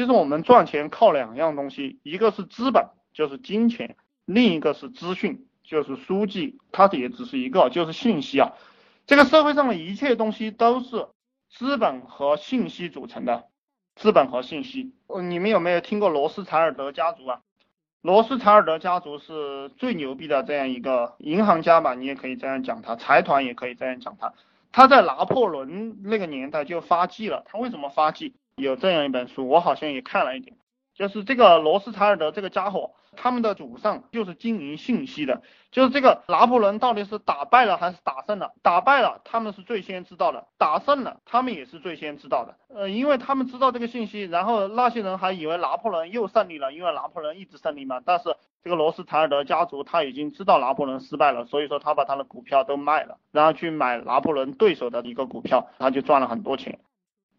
其实我们赚钱靠两样东西，一个是资本，就是金钱；另一个是资讯，就是书籍。它也只是一个，就是信息啊。这个社会上的一切东西都是资本和信息组成的。资本和信息，你们有没有听过罗斯柴尔德家族啊？罗斯柴尔德家族是最牛逼的这样一个银行家吧？你也可以这样讲他，财团也可以这样讲他。他在拿破仑那个年代就发迹了。他为什么发迹？有这样一本书，我好像也看了一点，就是这个罗斯柴尔德这个家伙。他们的祖上就是经营信息的，就是这个拿破仑到底是打败了还是打胜了？打败了，他们是最先知道的；打胜了，他们也是最先知道的。呃，因为他们知道这个信息，然后那些人还以为拿破仑又胜利了，因为拿破仑一直胜利嘛。但是这个罗斯柴尔德家族他已经知道拿破仑失败了，所以说他把他的股票都卖了，然后去买拿破仑对手的一个股票，他就赚了很多钱。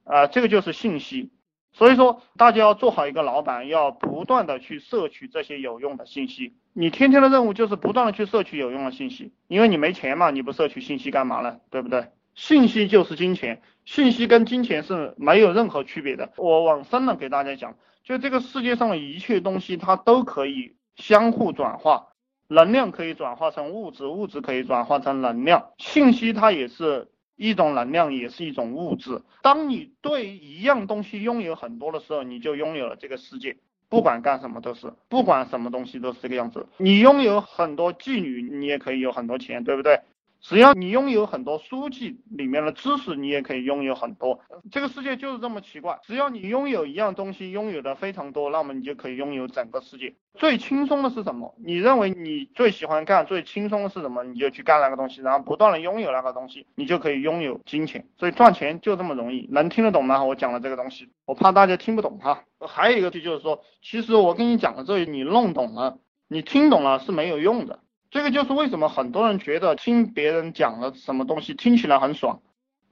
啊，这个就是信息。所以说，大家要做好一个老板，要不断的去摄取这些有用的信息。你天天的任务就是不断的去摄取有用的信息，因为你没钱嘛，你不摄取信息干嘛呢？对不对？信息就是金钱，信息跟金钱是没有任何区别的。我往深了给大家讲，就这个世界上的一切东西，它都可以相互转化，能量可以转化成物质，物质可以转化成能量，信息它也是。一种能量也是一种物质。当你对一样东西拥有很多的时候，你就拥有了这个世界。不管干什么都是，不管什么东西都是这个样子。你拥有很多妓女，你也可以有很多钱，对不对？只要你拥有很多书籍里面的知识，你也可以拥有很多。这个世界就是这么奇怪，只要你拥有一样东西，拥有的非常多，那么你就可以拥有整个世界。最轻松的是什么？你认为你最喜欢干、最轻松的是什么？你就去干那个东西，然后不断的拥有那个东西，你就可以拥有金钱。所以赚钱就这么容易，能听得懂吗？我讲的这个东西，我怕大家听不懂哈。还有一个就是说，其实我跟你讲的这些你弄懂了，你听懂了是没有用的。这个就是为什么很多人觉得听别人讲了什么东西听起来很爽，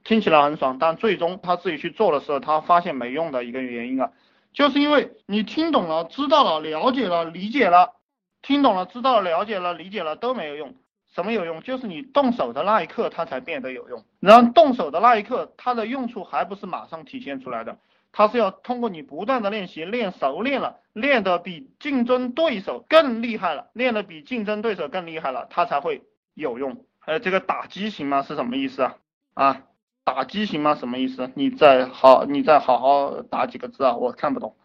听起来很爽，但最终他自己去做的时候，他发现没用的一个原因啊，就是因为你听懂了、知道了、了解了、理解了，听懂了、知道了、了解了、理解了都没有用。什么有用？就是你动手的那一刻，它才变得有用。然后动手的那一刻，它的用处还不是马上体现出来的。它是要通过你不断的练习，练熟练了，练的比竞争对手更厉害了，练的比竞争对手更厉害了，它才会有用。还有这个打机型吗？是什么意思啊？啊，打机型吗？什么意思？你再好，你再好好打几个字啊，我看不懂。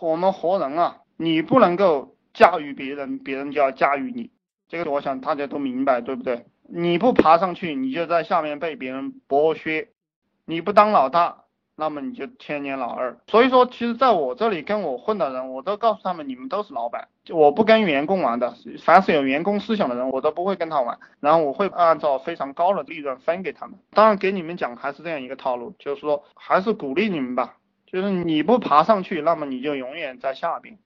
我们活人啊，你不能够驾驭别人，别人就要驾驭你，这个我想大家都明白，对不对？你不爬上去，你就在下面被别人剥削，你不当老大。那么你就天年老二。所以说，其实在我这里跟我混的人，我都告诉他们，你们都是老板，我不跟员工玩的。凡是有员工思想的人，我都不会跟他玩。然后我会按照非常高的利润分给他们。当然给你们讲还是这样一个套路，就是说还是鼓励你们吧。就是你不爬上去，那么你就永远在下边；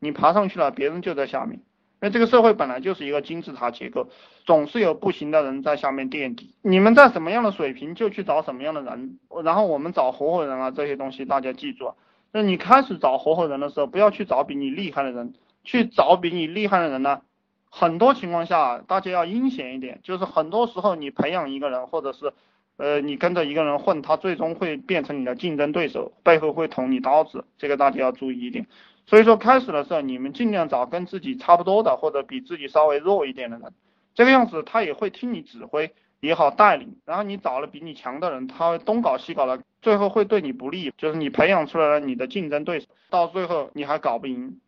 你爬上去了，别人就在下面。因为这个社会本来就是一个金字塔结构，总是有不行的人在下面垫底。你们在什么样的水平，就去找什么样的人。然后我们找合伙人啊，这些东西大家记住啊。那你开始找合伙人的时候，不要去找比你厉害的人，去找比你厉害的人呢。很多情况下，大家要阴险一点，就是很多时候你培养一个人，或者是呃你跟着一个人混，他最终会变成你的竞争对手，背后会捅你刀子。这个大家要注意一点。所以说，开始的时候你们尽量找跟自己差不多的，或者比自己稍微弱一点的人，这个样子他也会听你指挥，也好带领。然后你找了比你强的人，他会东搞西搞的，最后会对你不利。就是你培养出来了你的竞争对手，到最后你还搞不赢。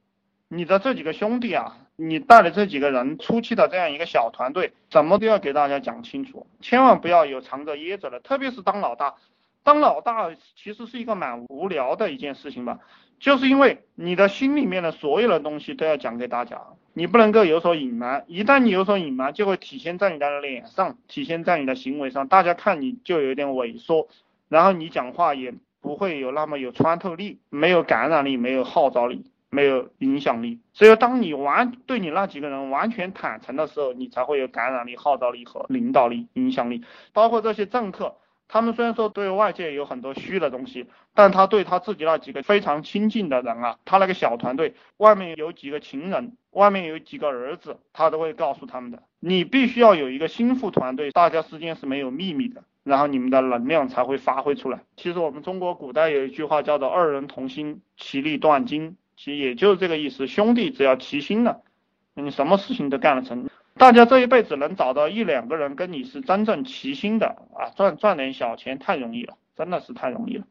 你的这几个兄弟啊，你带的这几个人，初期的这样一个小团队，怎么都要给大家讲清楚，千万不要有藏着掖着的，特别是当老大。当老大其实是一个蛮无聊的一件事情吧。就是因为你的心里面的所有的东西都要讲给大家，你不能够有所隐瞒。一旦你有所隐瞒，就会体现在你的脸上，体现在你的行为上。大家看你就有点萎缩，然后你讲话也不会有那么有穿透力，没有感染力，没有号召力，没有影响力。只有当你完对你那几个人完全坦诚的时候，你才会有感染力、号召力和领导力、影响力。包括这些政客。他们虽然说对外界有很多虚的东西，但他对他自己那几个非常亲近的人啊，他那个小团队外面有几个情人，外面有几个儿子，他都会告诉他们的。你必须要有一个心腹团队，大家之间是没有秘密的，然后你们的能量才会发挥出来。其实我们中国古代有一句话叫做“二人同心，其利断金”，其实也就是这个意思。兄弟只要齐心了，你什么事情都干得成。大家这一辈子能找到一两个人跟你是真正齐心的啊，赚赚点小钱太容易了，真的是太容易了。